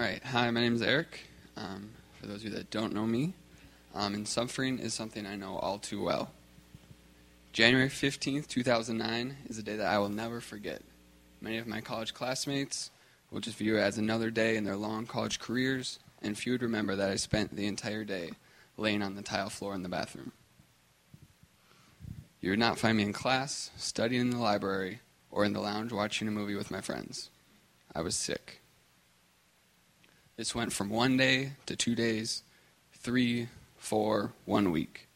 right. Hi, my name is Eric. Um, for those of you that don't know me, um, and suffering is something I know all too well. January 15th, 2009 is a day that I will never forget. Many of my college classmates will just view it as another day in their long college careers, and few would remember that I spent the entire day laying on the tile floor in the bathroom. You would not find me in class, studying in the library, or in the lounge watching a movie with my friends. I was sick. This went from one day to two days, three, four, one week.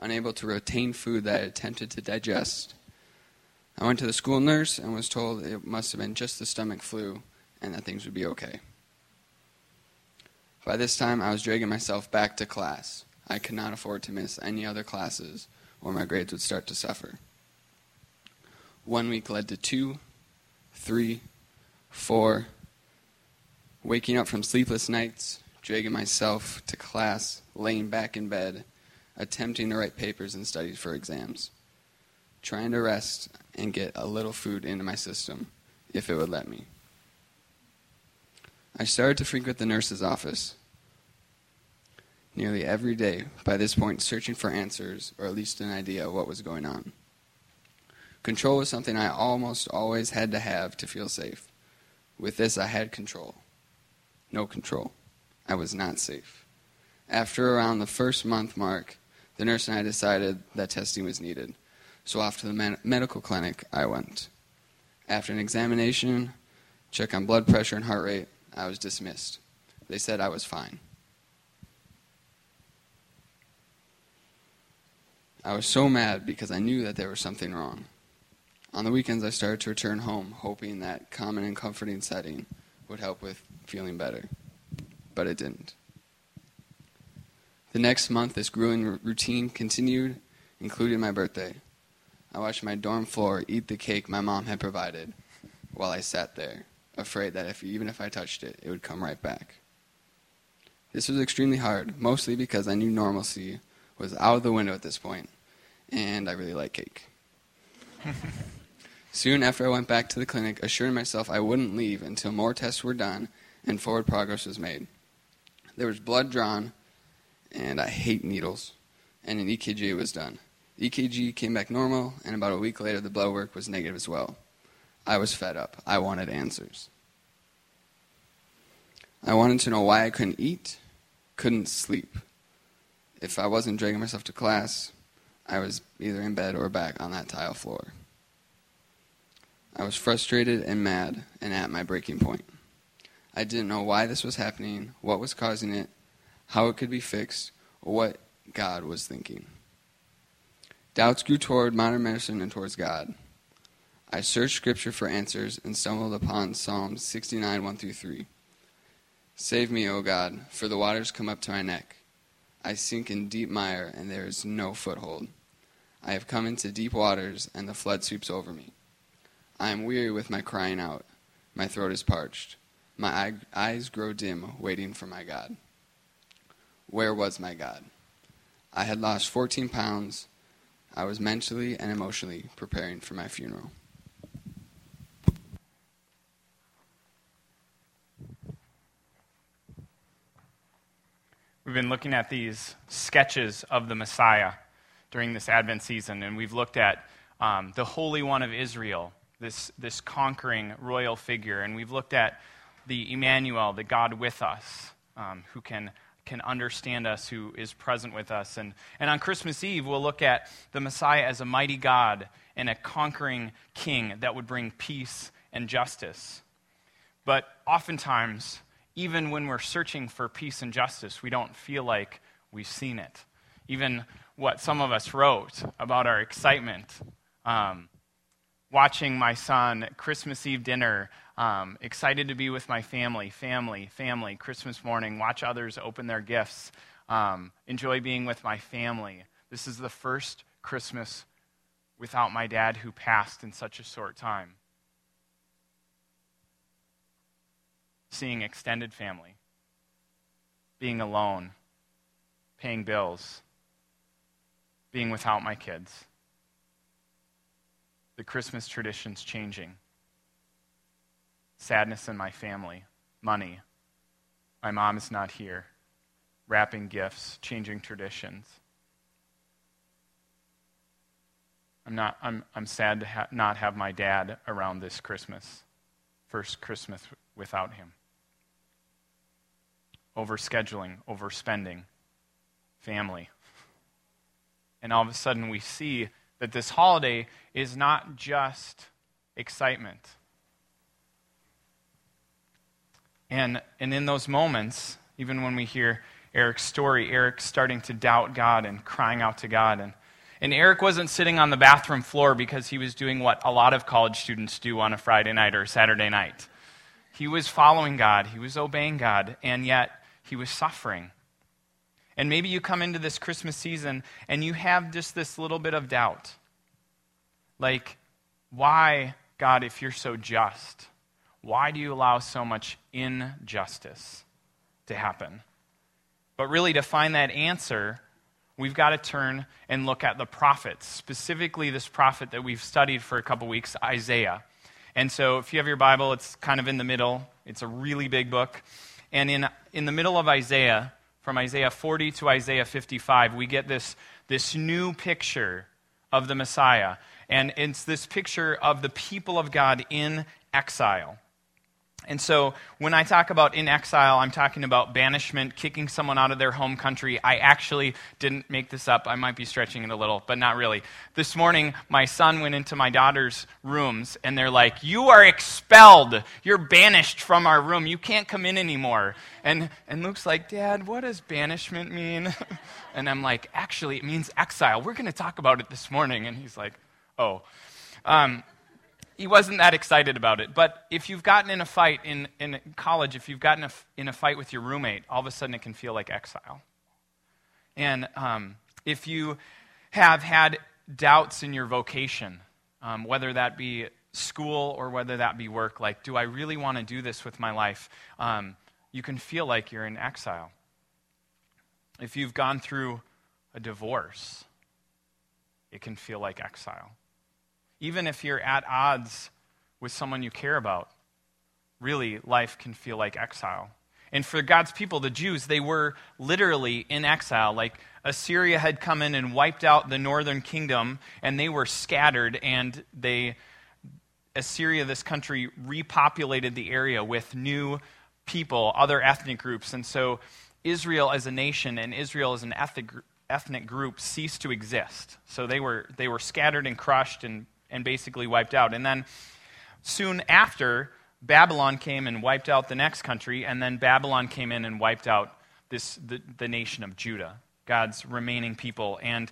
Unable to retain food that I attempted to digest. I went to the school nurse and was told it must have been just the stomach flu and that things would be okay. By this time, I was dragging myself back to class. I could not afford to miss any other classes or my grades would start to suffer. One week led to two, three, four. Waking up from sleepless nights, dragging myself to class, laying back in bed, attempting to write papers and studies for exams, trying to rest and get a little food into my system, if it would let me. I started to frequent the nurse's office nearly every day, by this point searching for answers or at least an idea of what was going on. Control was something I almost always had to have to feel safe. With this, I had control. No control. I was not safe. After around the first month mark, the nurse and I decided that testing was needed. So off to the med- medical clinic I went. After an examination, check on blood pressure and heart rate, I was dismissed. They said I was fine. I was so mad because I knew that there was something wrong. On the weekends, I started to return home, hoping that common and comforting setting would help with feeling better. But it didn't. The next month, this grueling routine continued, including my birthday. I watched my dorm floor eat the cake my mom had provided while I sat there, afraid that if, even if I touched it, it would come right back. This was extremely hard, mostly because I knew normalcy was out of the window at this point and I really like cake. Soon after I went back to the clinic, assuring myself I wouldn't leave until more tests were done and forward progress was made. There was blood drawn, and I hate needles, and an EKG was done. The EKG came back normal, and about a week later, the blood work was negative as well. I was fed up. I wanted answers. I wanted to know why I couldn't eat, couldn't sleep. If I wasn't dragging myself to class, I was either in bed or back on that tile floor. I was frustrated and mad and at my breaking point. I didn't know why this was happening, what was causing it, how it could be fixed, or what God was thinking. Doubts grew toward modern medicine and towards God. I searched Scripture for answers and stumbled upon Psalm 69 1 through 3. Save me, O God, for the waters come up to my neck. I sink in deep mire, and there is no foothold. I have come into deep waters, and the flood sweeps over me. I am weary with my crying out. My throat is parched. My eyes grow dim, waiting for my God. Where was my God? I had lost 14 pounds. I was mentally and emotionally preparing for my funeral. We've been looking at these sketches of the Messiah during this Advent season, and we've looked at um, the Holy One of Israel, this, this conquering royal figure, and we've looked at the Emmanuel, the God with us, um, who can, can understand us, who is present with us. And, and on Christmas Eve, we'll look at the Messiah as a mighty God and a conquering king that would bring peace and justice. But oftentimes, even when we're searching for peace and justice, we don't feel like we've seen it. Even what some of us wrote about our excitement. Um, watching my son Christmas Eve dinner, um, excited to be with my family, family, family, Christmas morning, watch others open their gifts, um, enjoy being with my family. This is the first Christmas without my dad who passed in such a short time. seeing extended family, being alone, paying bills, being without my kids. The Christmas traditions changing. Sadness in my family, money, my mom is not here, wrapping gifts, changing traditions. I'm, not, I'm, I'm sad to ha- not have my dad around this Christmas, first Christmas without him. Overscheduling, overspending, family. And all of a sudden, we see that this holiday is not just excitement. And, and in those moments, even when we hear Eric's story, Eric starting to doubt God and crying out to God. And, and Eric wasn't sitting on the bathroom floor because he was doing what a lot of college students do on a Friday night or a Saturday night. He was following God, he was obeying God, and yet he was suffering. And maybe you come into this Christmas season and you have just this little bit of doubt. Like, why, God, if you're so just, why do you allow so much injustice to happen? But really, to find that answer, we've got to turn and look at the prophets, specifically this prophet that we've studied for a couple weeks, Isaiah. And so, if you have your Bible, it's kind of in the middle. It's a really big book. And in, in the middle of Isaiah, from Isaiah 40 to Isaiah 55, we get this, this new picture of the Messiah. And it's this picture of the people of God in exile. And so when I talk about in exile, I'm talking about banishment, kicking someone out of their home country. I actually didn't make this up. I might be stretching it a little, but not really. This morning, my son went into my daughter's rooms, and they're like, You are expelled. You're banished from our room. You can't come in anymore. And, and Luke's like, Dad, what does banishment mean? and I'm like, Actually, it means exile. We're going to talk about it this morning. And he's like, Oh. Um, he wasn't that excited about it. But if you've gotten in a fight in, in college, if you've gotten a, in a fight with your roommate, all of a sudden it can feel like exile. And um, if you have had doubts in your vocation, um, whether that be school or whether that be work, like, do I really want to do this with my life? Um, you can feel like you're in exile. If you've gone through a divorce, it can feel like exile even if you're at odds with someone you care about, really life can feel like exile. And for God's people, the Jews, they were literally in exile. Like Assyria had come in and wiped out the northern kingdom, and they were scattered, and they, Assyria, this country, repopulated the area with new people, other ethnic groups. And so Israel as a nation and Israel as an ethnic, ethnic group ceased to exist. So they were, they were scattered and crushed and and basically wiped out. And then soon after, Babylon came and wiped out the next country, and then Babylon came in and wiped out this, the, the nation of Judah, God's remaining people, and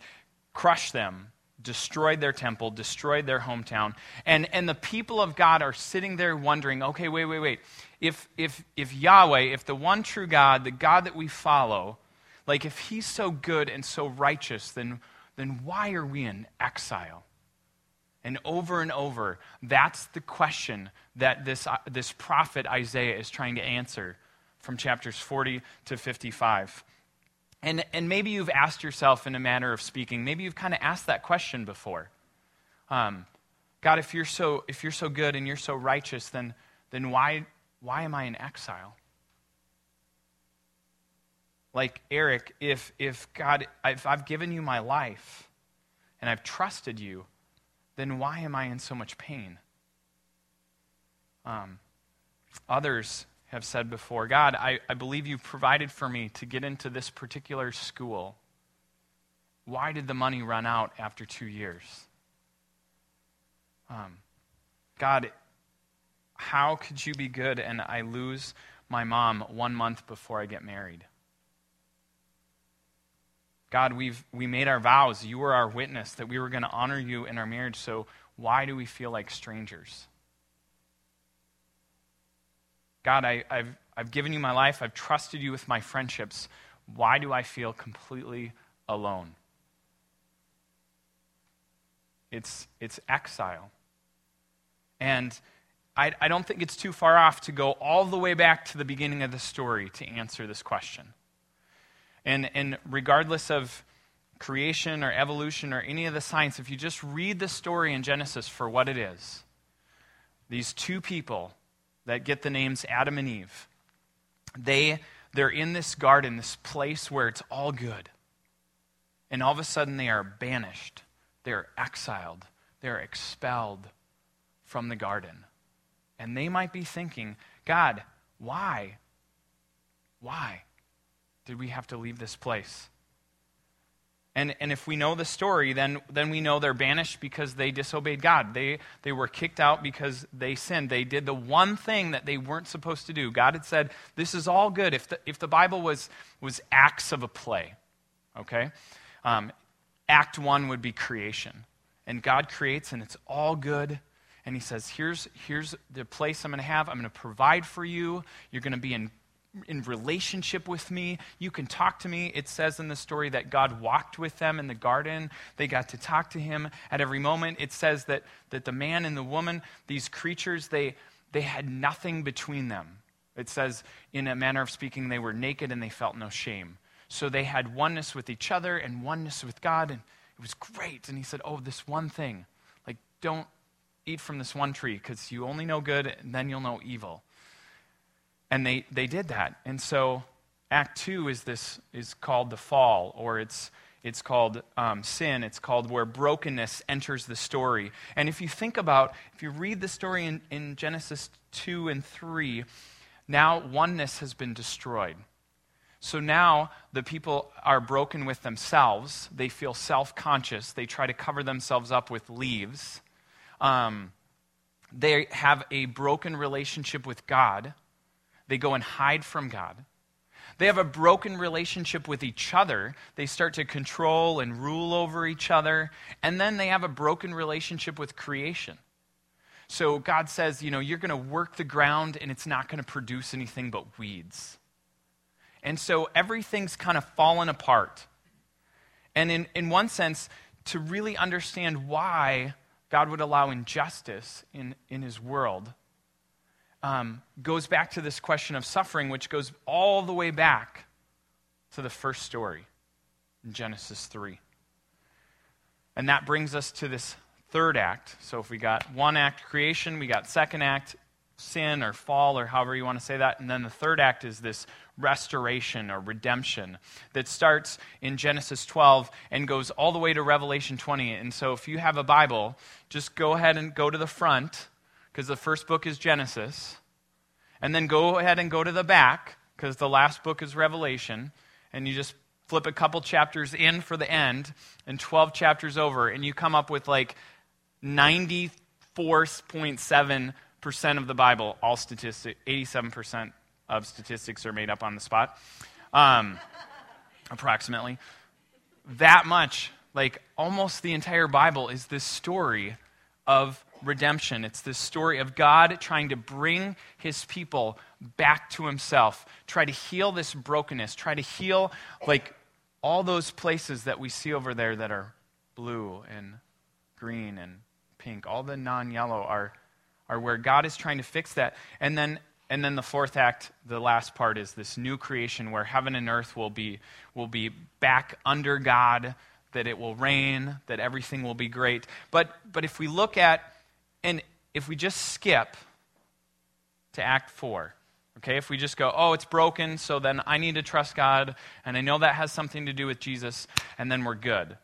crushed them, destroyed their temple, destroyed their hometown. And, and the people of God are sitting there wondering okay, wait, wait, wait. If, if, if Yahweh, if the one true God, the God that we follow, like if he's so good and so righteous, then, then why are we in exile? And over and over, that's the question that this, uh, this prophet Isaiah is trying to answer from chapters 40 to 55. And, and maybe you've asked yourself in a manner of speaking, maybe you've kind of asked that question before. Um, God, if you're, so, if you're so good and you're so righteous, then, then why, why am I in exile? Like Eric, if, if God, if I've given you my life and I've trusted you, then why am I in so much pain? Um, others have said before God, I, I believe you've provided for me to get into this particular school. Why did the money run out after two years? Um, God, how could you be good and I lose my mom one month before I get married? God, we've we made our vows. You were our witness that we were going to honor you in our marriage. So why do we feel like strangers? God, I, have I've given you my life. I've trusted you with my friendships. Why do I feel completely alone? It's, it's exile. And I, I don't think it's too far off to go all the way back to the beginning of the story to answer this question. And, and regardless of creation or evolution or any of the science, if you just read the story in Genesis for what it is, these two people that get the names Adam and Eve, they they're in this garden, this place where it's all good. And all of a sudden, they are banished, they're exiled, they're expelled from the garden. And they might be thinking, God, why? Why did we have to leave this place? And, and if we know the story, then, then we know they're banished because they disobeyed God. They, they were kicked out because they sinned. They did the one thing that they weren't supposed to do. God had said, This is all good. If the, if the Bible was, was acts of a play, okay? Um, act one would be creation. And God creates, and it's all good. And He says, Here's, here's the place I'm going to have. I'm going to provide for you. You're going to be in in relationship with me. You can talk to me. It says in the story that God walked with them in the garden. They got to talk to him at every moment. It says that, that the man and the woman, these creatures, they, they had nothing between them. It says, in a manner of speaking, they were naked and they felt no shame. So they had oneness with each other and oneness with God, and it was great. And he said, Oh, this one thing, like, don't eat from this one tree because you only know good and then you'll know evil. And they, they did that. And so Act Two is this is called the fall, or it's it's called um, sin. It's called where brokenness enters the story. And if you think about, if you read the story in, in Genesis 2 and 3, now oneness has been destroyed. So now the people are broken with themselves. They feel self conscious. They try to cover themselves up with leaves. Um, they have a broken relationship with God. They go and hide from God. They have a broken relationship with each other. They start to control and rule over each other. And then they have a broken relationship with creation. So God says, you know, you're going to work the ground and it's not going to produce anything but weeds. And so everything's kind of fallen apart. And in, in one sense, to really understand why God would allow injustice in, in his world, um, goes back to this question of suffering, which goes all the way back to the first story in Genesis 3. And that brings us to this third act. So if we got one act, creation, we got second act, sin or fall, or however you want to say that. And then the third act is this restoration or redemption that starts in Genesis 12 and goes all the way to Revelation 20. And so if you have a Bible, just go ahead and go to the front because the first book is Genesis. And then go ahead and go to the back, because the last book is Revelation. And you just flip a couple chapters in for the end, and 12 chapters over, and you come up with like 94.7% of the Bible, all statistics, 87% of statistics are made up on the spot, um, approximately. That much, like almost the entire Bible, is this story of redemption. It's this story of God trying to bring his people back to himself, try to heal this brokenness, try to heal like all those places that we see over there that are blue and green and pink, all the non-yellow are are where God is trying to fix that. And then and then the fourth act, the last part is this new creation where heaven and earth will be will be back under God that it will rain, that everything will be great. But, but if we look at, and if we just skip to Act 4, okay, if we just go, oh, it's broken, so then I need to trust God, and I know that has something to do with Jesus, and then we're good.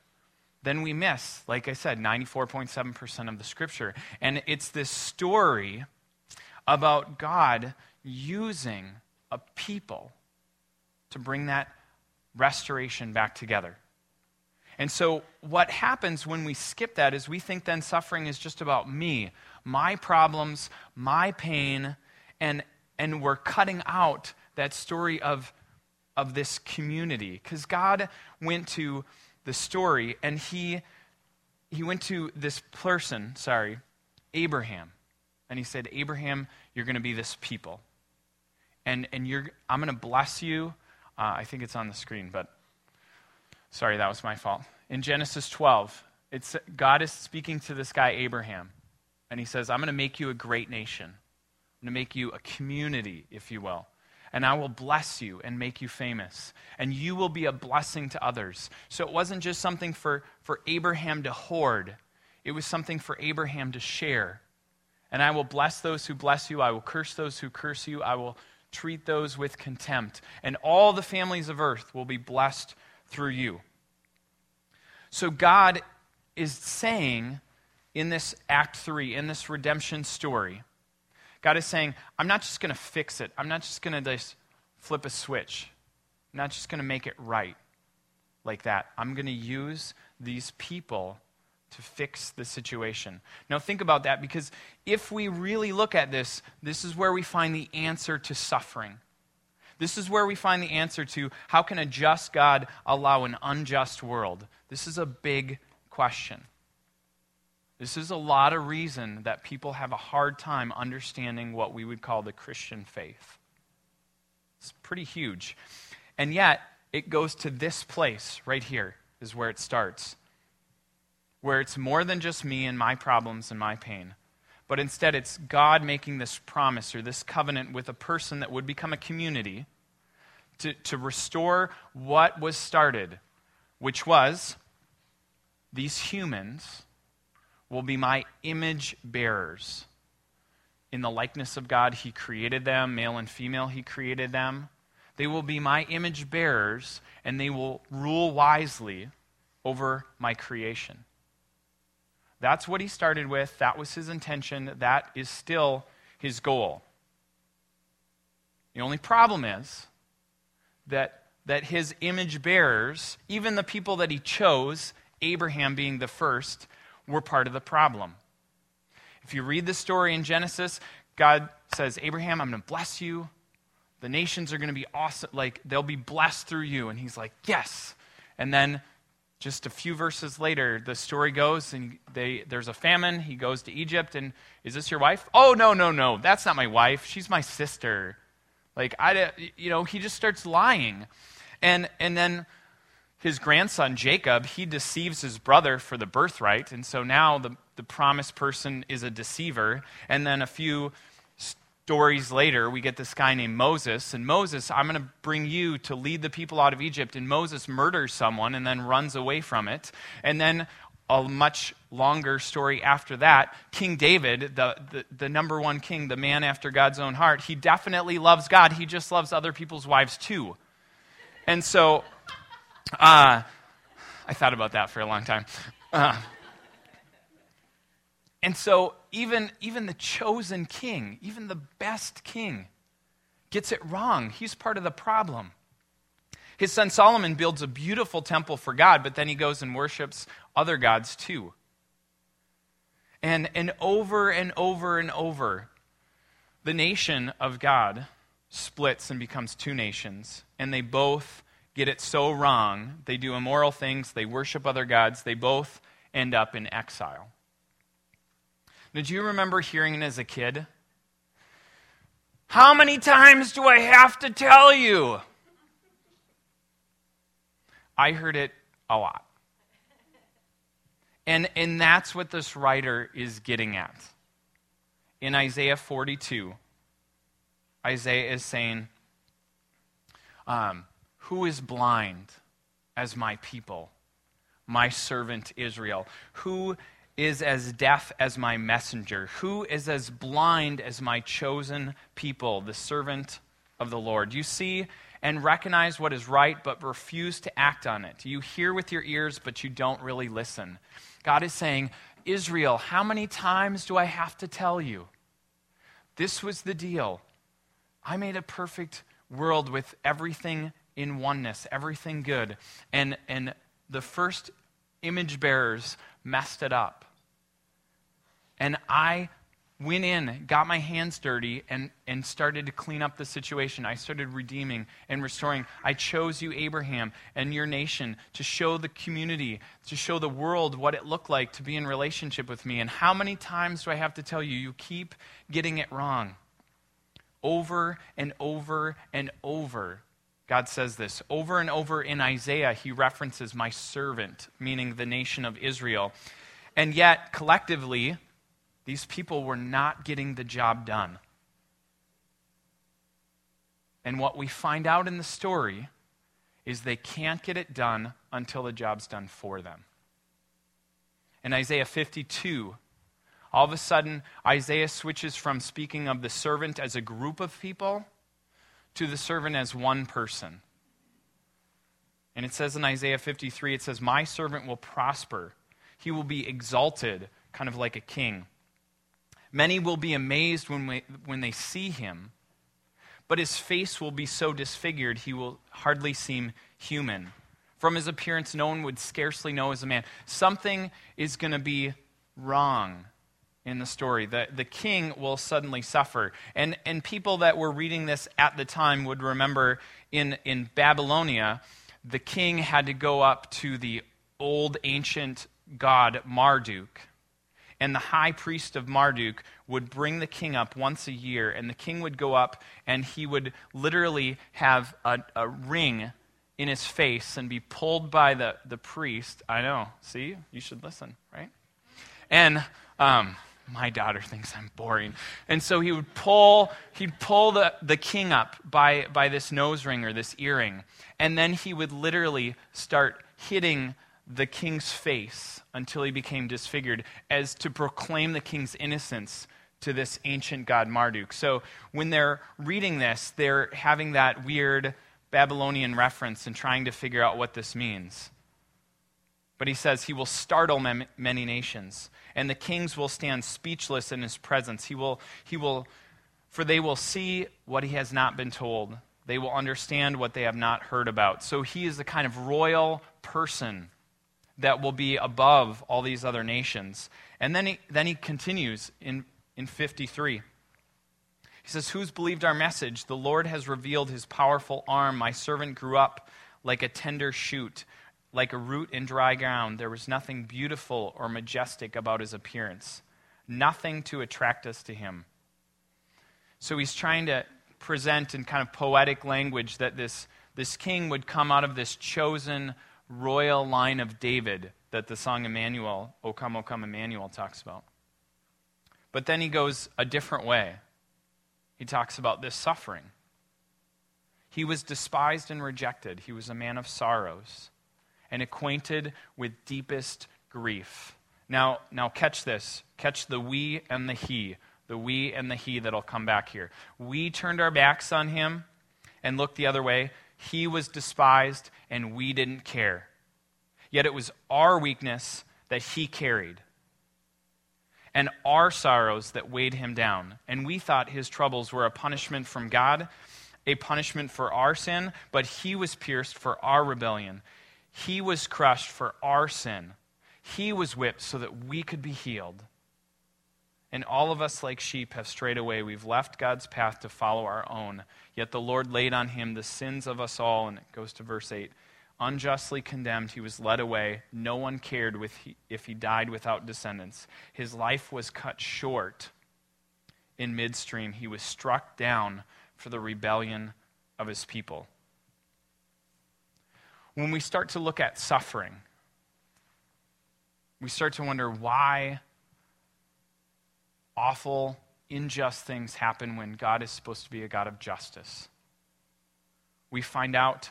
Then we miss, like I said, 94.7% of the scripture. And it's this story about God using a people to bring that restoration back together. And so, what happens when we skip that is we think then suffering is just about me, my problems, my pain, and, and we're cutting out that story of, of this community. Because God went to the story and he, he went to this person, sorry, Abraham. And he said, Abraham, you're going to be this people. And, and you're, I'm going to bless you. Uh, I think it's on the screen, but Sorry, that was my fault. In Genesis 12, it's, God is speaking to this guy, Abraham, and he says, I'm going to make you a great nation. I'm going to make you a community, if you will. And I will bless you and make you famous. And you will be a blessing to others. So it wasn't just something for, for Abraham to hoard, it was something for Abraham to share. And I will bless those who bless you. I will curse those who curse you. I will treat those with contempt, and all the families of earth will be blessed through you. So God is saying in this Act 3, in this redemption story, God is saying, I'm not just going to fix it. I'm not just going to just flip a switch. I'm not just going to make it right like that. I'm going to use these people to fix the situation. Now, think about that because if we really look at this, this is where we find the answer to suffering. This is where we find the answer to how can a just God allow an unjust world? This is a big question. This is a lot of reason that people have a hard time understanding what we would call the Christian faith. It's pretty huge. And yet, it goes to this place right here, is where it starts. Where it's more than just me and my problems and my pain, but instead it's God making this promise or this covenant with a person that would become a community to, to restore what was started, which was these humans will be my image bearers. In the likeness of God, He created them, male and female, He created them. They will be my image bearers, and they will rule wisely over my creation. That's what He started with. That was His intention. That is still His goal. The only problem is that, that His image bearers, even the people that He chose, Abraham being the first, were part of the problem. If you read the story in Genesis, God says, Abraham, I'm going to bless you. The nations are going to be awesome. Like, they'll be blessed through you. And he's like, yes. And then just a few verses later, the story goes, and they, there's a famine. He goes to Egypt, and is this your wife? Oh, no, no, no. That's not my wife. She's my sister. Like, I, you know, he just starts lying. And, and then his grandson, Jacob, he deceives his brother for the birthright. And so now the, the promised person is a deceiver. And then a few stories later, we get this guy named Moses. And Moses, I'm going to bring you to lead the people out of Egypt. And Moses murders someone and then runs away from it. And then a much longer story after that, King David, the, the, the, number one king, the man after God's own heart, he definitely loves God. He just loves other people's wives too. And so uh, I thought about that for a long time. Uh, and so, even, even the chosen king, even the best king, gets it wrong. He's part of the problem. His son Solomon builds a beautiful temple for God, but then he goes and worships other gods too. And, and over and over and over, the nation of God splits and becomes two nations, and they both get it so wrong. They do immoral things, they worship other gods, they both end up in exile. Did you remember hearing it as a kid? How many times do I have to tell you? I heard it a lot. And, and that's what this writer is getting at. In Isaiah 42, Isaiah is saying, um, who is blind as my people, my servant Israel? Who is as deaf as my messenger? Who is as blind as my chosen people, the servant of the Lord? You see and recognize what is right, but refuse to act on it. You hear with your ears, but you don't really listen. God is saying, Israel, how many times do I have to tell you? This was the deal. I made a perfect world with everything in oneness, everything good. And, and the first image bearers messed it up. And I went in, got my hands dirty, and, and started to clean up the situation. I started redeeming and restoring. I chose you, Abraham, and your nation to show the community, to show the world what it looked like to be in relationship with me. And how many times do I have to tell you, you keep getting it wrong? Over and over and over. God says this. Over and over in Isaiah, he references my servant, meaning the nation of Israel. And yet, collectively, these people were not getting the job done. And what we find out in the story is they can't get it done until the job's done for them. In Isaiah 52, all of a sudden, Isaiah switches from speaking of the servant as a group of people to the servant as one person. And it says in Isaiah 53, it says, My servant will prosper. He will be exalted, kind of like a king. Many will be amazed when, we, when they see him, but his face will be so disfigured he will hardly seem human. From his appearance, no one would scarcely know as a man. Something is going to be wrong in the story. The, the king will suddenly suffer. And, and people that were reading this at the time would remember in, in Babylonia, the king had to go up to the old ancient god Marduk. And the high priest of Marduk would bring the king up once a year, and the king would go up and he would literally have a, a ring in his face and be pulled by the, the priest. I know, see? You should listen, right? And um, my daughter thinks I'm boring. And so he would pull, he'd pull the, the king up by, by this nose ring or this earring. And then he would literally start hitting the king's face until he became disfigured, as to proclaim the king's innocence to this ancient god Marduk. So when they're reading this, they're having that weird Babylonian reference and trying to figure out what this means. But he says he will startle many nations, and the kings will stand speechless in his presence. He will, he will, for they will see what he has not been told they will understand what they have not heard about. So he is the kind of royal person that will be above all these other nations. And then he, then he continues in, in 53. He says, Who's believed our message? The Lord has revealed his powerful arm. My servant grew up like a tender shoot, like a root in dry ground. There was nothing beautiful or majestic about his appearance, nothing to attract us to him. So he's trying to present in kind of poetic language that this, this king would come out of this chosen royal line of David that the song Emmanuel, O Come, O Come, Emmanuel talks about. But then he goes a different way. He talks about this suffering. He was despised and rejected. He was a man of sorrows and acquainted with deepest grief. Now, now catch this. Catch the we and the he the we and the he that'll come back here. We turned our backs on him and looked the other way. He was despised, and we didn't care. Yet it was our weakness that he carried, and our sorrows that weighed him down. And we thought his troubles were a punishment from God, a punishment for our sin, but he was pierced for our rebellion. He was crushed for our sin. He was whipped so that we could be healed. And all of us, like sheep, have strayed away. We've left God's path to follow our own. Yet the Lord laid on him the sins of us all. And it goes to verse 8. Unjustly condemned, he was led away. No one cared if he died without descendants. His life was cut short in midstream. He was struck down for the rebellion of his people. When we start to look at suffering, we start to wonder why awful, unjust things happen when God is supposed to be a God of justice. We find out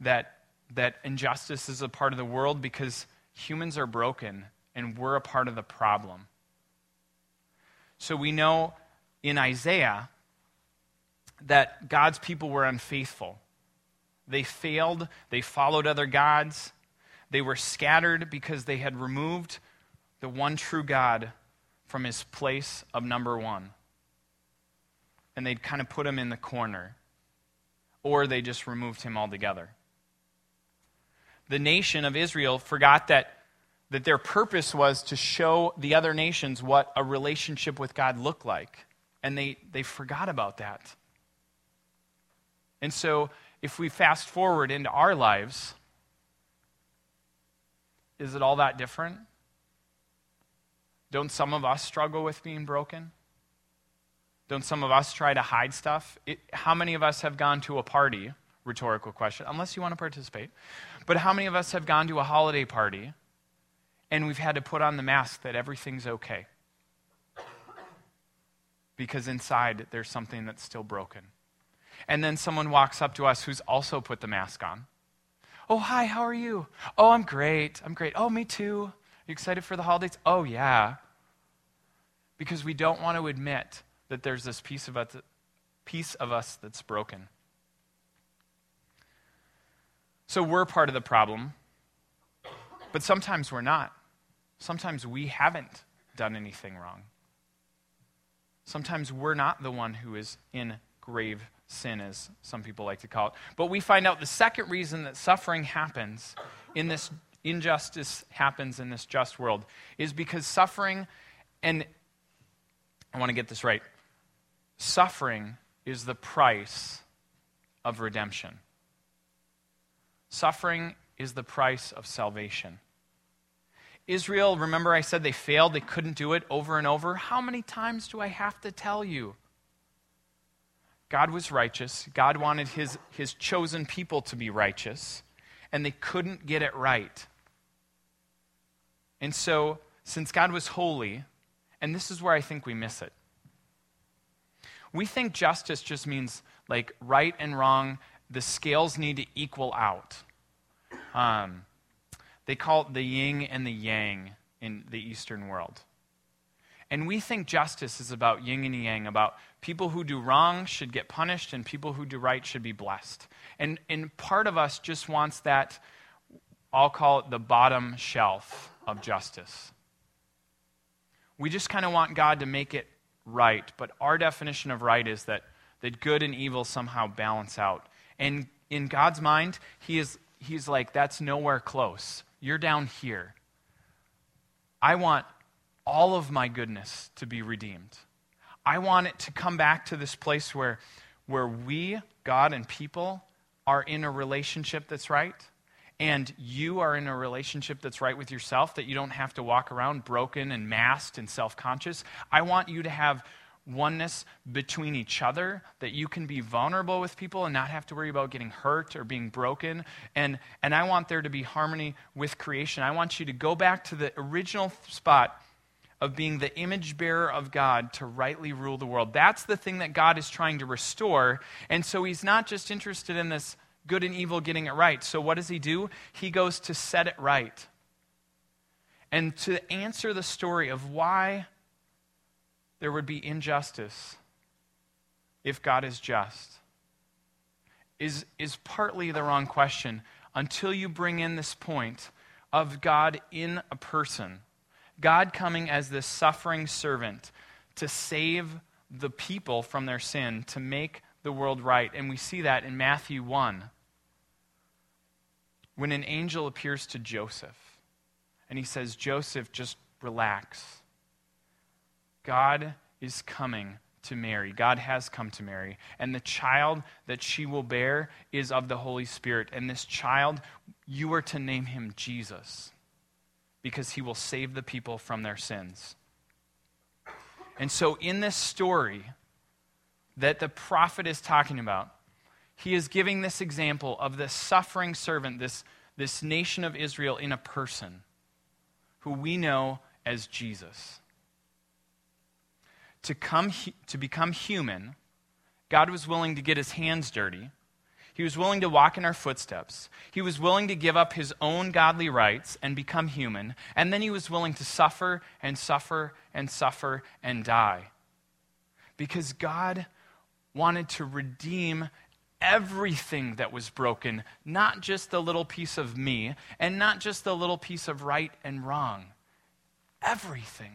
that, that injustice is a part of the world because humans are broken and we're a part of the problem. So we know in Isaiah that God's people were unfaithful. They failed, they followed other gods, they were scattered because they had removed the one true God from his place of number one. And they'd kind of put him in the corner. Or they just removed him altogether. The nation of Israel forgot that, that their purpose was to show the other nations what a relationship with God looked like. And they, they forgot about that. And so, if we fast forward into our lives, is it all that different? Don't some of us struggle with being broken? Don't some of us try to hide stuff? It, how many of us have gone to a party? Rhetorical question, unless you want to participate. But how many of us have gone to a holiday party and we've had to put on the mask that everything's okay? Because inside there's something that's still broken. And then someone walks up to us who's also put the mask on. Oh, hi, how are you? Oh, I'm great. I'm great. Oh, me too. You excited for the holidays? Oh, yeah. Because we don't want to admit that there's this piece of us, piece of us that's broken. So we're part of the problem, but sometimes we're not. Sometimes we haven't done anything wrong. Sometimes we're not the one who is in grave sin, as some people like to call it. But we find out the second reason that suffering happens in this injustice happens in this just world is because suffering, and I want to get this right suffering is the price of redemption. Suffering is the price of salvation. Israel, remember I said they failed, they couldn't do it over and over? How many times do I have to tell you? God was righteous. God wanted his, his chosen people to be righteous, and they couldn't get it right. And so, since God was holy, and this is where I think we miss it, we think justice just means like right and wrong, the scales need to equal out. Um, they call it the yin and the yang in the Eastern world. And we think justice is about yin and yang, about people who do wrong should get punished and people who do right should be blessed. And, and part of us just wants that, I'll call it the bottom shelf of justice. We just kind of want God to make it right, but our definition of right is that, that good and evil somehow balance out. And in God's mind, he is, He's like, that's nowhere close. You're down here. I want all of my goodness to be redeemed. I want it to come back to this place where, where we, God and people, are in a relationship that's right, and you are in a relationship that's right with yourself, that you don't have to walk around broken and masked and self conscious. I want you to have oneness between each other, that you can be vulnerable with people and not have to worry about getting hurt or being broken. And, and I want there to be harmony with creation. I want you to go back to the original spot of being the image bearer of God to rightly rule the world. That's the thing that God is trying to restore. And so he's not just interested in this good and evil getting it right. So what does he do? He goes to set it right. And to answer the story of why there would be injustice if God is just is, is partly the wrong question until you bring in this point of God in a person. God coming as this suffering servant to save the people from their sin, to make the world right. And we see that in Matthew 1 when an angel appears to Joseph and he says, Joseph, just relax. God is coming to Mary. God has come to Mary. And the child that she will bear is of the Holy Spirit. And this child, you are to name him Jesus because he will save the people from their sins. And so, in this story that the prophet is talking about, he is giving this example of this suffering servant, this, this nation of Israel, in a person who we know as Jesus to, come, to become human, God was willing to get his hands dirty. He was willing to walk in our footsteps. He was willing to give up his own godly rights and become human. And then he was willing to suffer and suffer and suffer and die. Because God wanted to redeem everything that was broken, not just the little piece of me, and not just the little piece of right and wrong. Everything.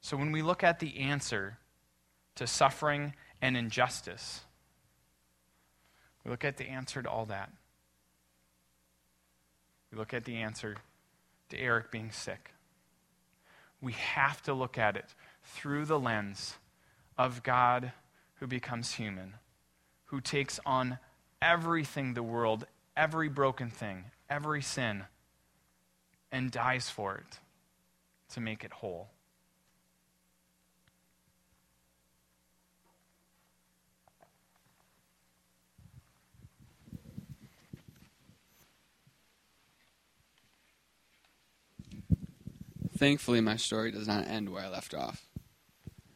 So when we look at the answer to suffering and injustice, we look at the answer to all that. We look at the answer to Eric being sick. We have to look at it through the lens of God who becomes human, who takes on everything the world, every broken thing, every sin, and dies for it to make it whole. Thankfully, my story does not end where I left off.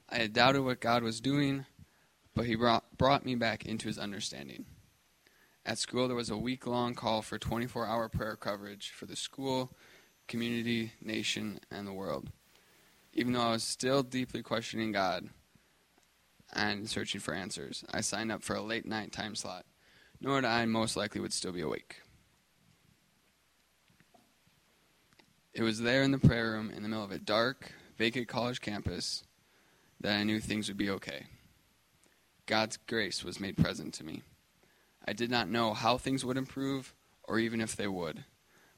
I had doubted what God was doing, but He brought, brought me back into His understanding. At school, there was a week long call for 24 hour prayer coverage for the school, community, nation, and the world. Even though I was still deeply questioning God and searching for answers, I signed up for a late night time slot, nor that I most likely would still be awake. It was there in the prayer room in the middle of a dark, vacant college campus that I knew things would be okay. God's grace was made present to me. I did not know how things would improve or even if they would,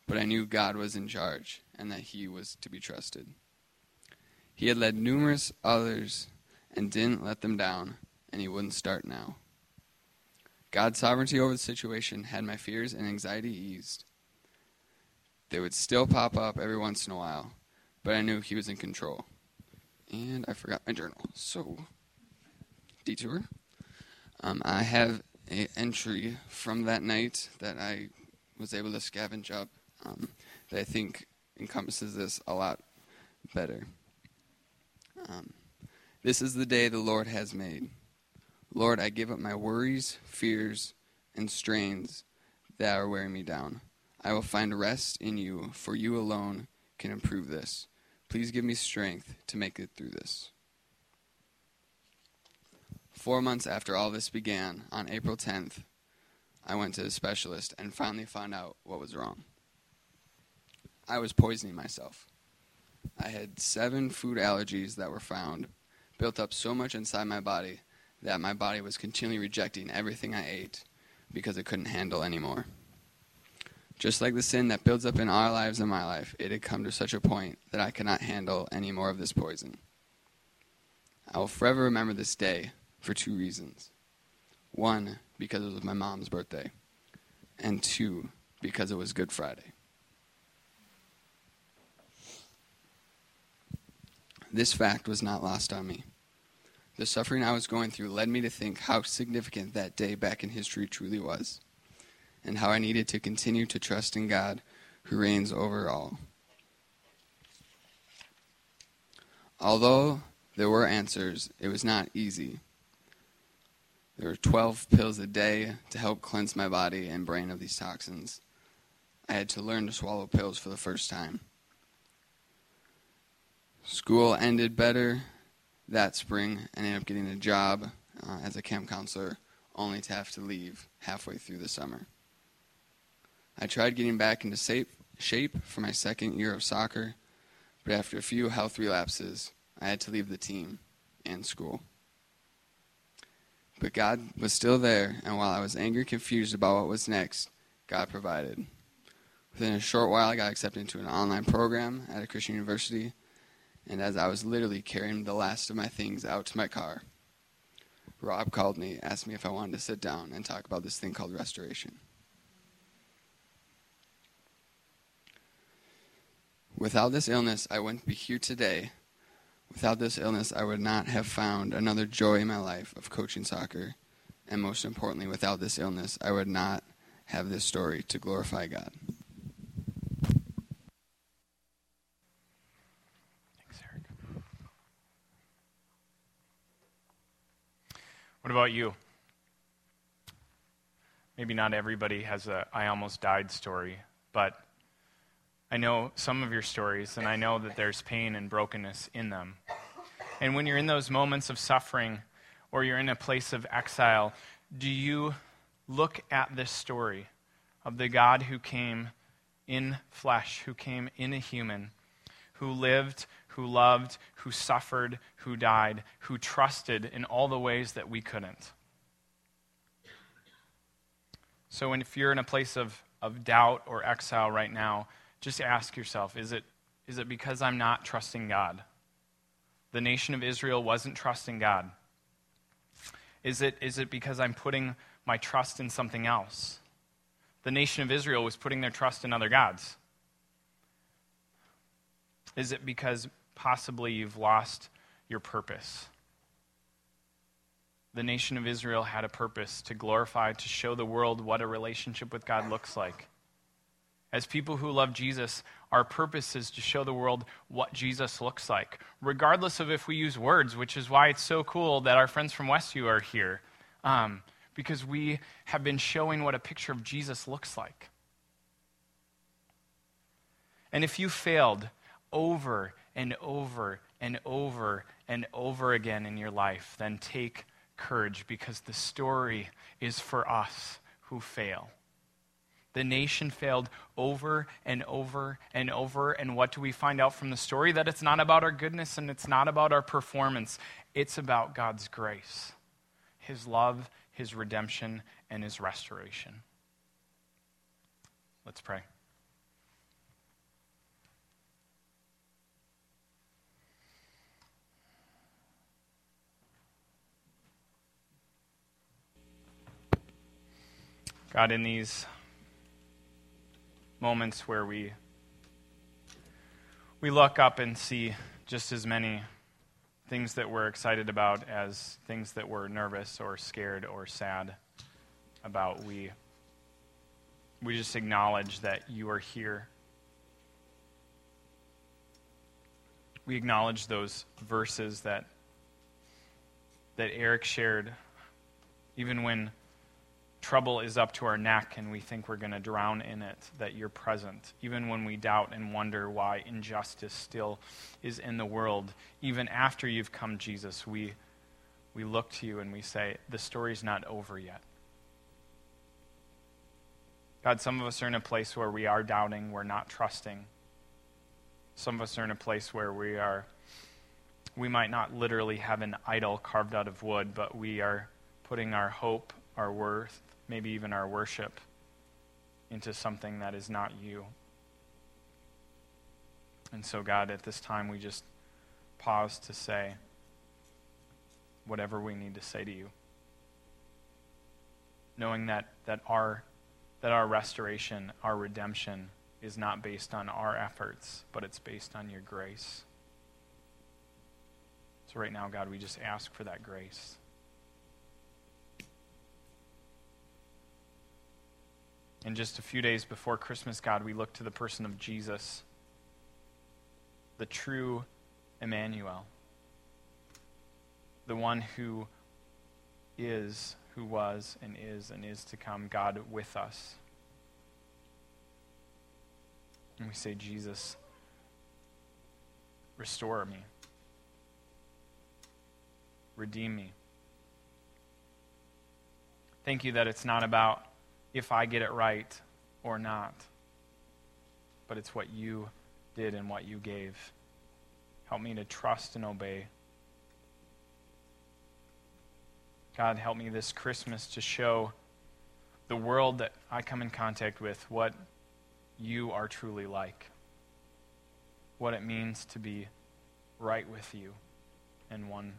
but I knew God was in charge and that He was to be trusted. He had led numerous others and didn't let them down, and He wouldn't start now. God's sovereignty over the situation had my fears and anxiety eased. They would still pop up every once in a while, but I knew He was in control. And I forgot my journal. So, detour. Um, I have an entry from that night that I was able to scavenge up um, that I think encompasses this a lot better. Um, this is the day the Lord has made. Lord, I give up my worries, fears, and strains that are wearing me down. I will find rest in you, for you alone can improve this. Please give me strength to make it through this. Four months after all this began, on April 10th, I went to a specialist and finally found out what was wrong. I was poisoning myself. I had seven food allergies that were found, built up so much inside my body that my body was continually rejecting everything I ate because it couldn't handle anymore. Just like the sin that builds up in our lives and my life, it had come to such a point that I could not handle any more of this poison. I will forever remember this day for two reasons. One, because it was my mom's birthday, and two, because it was Good Friday. This fact was not lost on me. The suffering I was going through led me to think how significant that day back in history truly was, and how I needed to continue to trust in God who reigns over all. Although there were answers, it was not easy. There were 12 pills a day to help cleanse my body and brain of these toxins. I had to learn to swallow pills for the first time. School ended better that spring and ended up getting a job uh, as a camp counselor, only to have to leave halfway through the summer. I tried getting back into shape for my second year of soccer, but after a few health relapses, I had to leave the team and school. But God was still there, and while I was angry and confused about what was next, God provided. Within a short while, I got accepted into an online program at a Christian university and as I was literally carrying the last of my things out to my car, Rob called me, asked me if I wanted to sit down and talk about this thing called restoration. Without this illness, I wouldn't be here today. Without this illness, I would not have found another joy in my life of coaching soccer. And most importantly, without this illness, I would not have this story to glorify God. Thanks, Eric. What about you? Maybe not everybody has a I almost died story, but I know some of your stories, and I know that there's pain and brokenness in them. And when you're in those moments of suffering or you're in a place of exile, do you look at this story of the God who came in flesh, who came in a human, who lived who loved, who suffered, who died, who trusted in all the ways that we couldn't. So, if you're in a place of, of doubt or exile right now, just ask yourself is it, is it because I'm not trusting God? The nation of Israel wasn't trusting God. Is it, is it because I'm putting my trust in something else? The nation of Israel was putting their trust in other gods. Is it because possibly you've lost your purpose. The nation of Israel had a purpose to glorify, to show the world what a relationship with God looks like. As people who love Jesus, our purpose is to show the world what Jesus looks like, regardless of if we use words, which is why it's so cool that our friends from Westview are here, um, because we have been showing what a picture of Jesus looks like. And if you failed over and over and over and over again in your life, then take courage because the story is for us who fail. The nation failed over and over and over. And what do we find out from the story? That it's not about our goodness and it's not about our performance. It's about God's grace, His love, His redemption, and His restoration. Let's pray. God, in these moments where we we look up and see just as many things that we're excited about as things that we're nervous or scared or sad about, we we just acknowledge that you are here. We acknowledge those verses that that Eric shared even when trouble is up to our neck and we think we're going to drown in it, that you're present. Even when we doubt and wonder why injustice still is in the world, even after you've come, Jesus, we, we look to you and we say, the story's not over yet. God, some of us are in a place where we are doubting, we're not trusting. Some of us are in a place where we are, we might not literally have an idol carved out of wood, but we are putting our hope, our worth, maybe even our worship, into something that is not you. And so, God, at this time, we just pause to say whatever we need to say to you. Knowing that, that, our, that our restoration, our redemption, is not based on our efforts, but it's based on your grace. So, right now, God, we just ask for that grace. In just a few days before Christmas, God, we look to the person of Jesus, the true Emmanuel, the one who is, who was, and is, and is to come, God with us. And we say, Jesus, restore me, redeem me. Thank you that it's not about if I get it right or not. But it's what you did and what you gave. Help me to trust and obey. God, help me this Christmas to show the world that I come in contact with what you are truly like, what it means to be right with you and one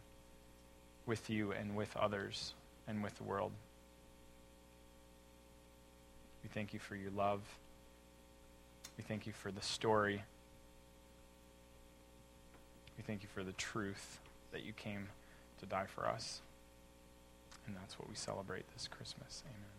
with you and with others and with the world. We thank you for your love. We thank you for the story. We thank you for the truth that you came to die for us. And that's what we celebrate this Christmas. Amen.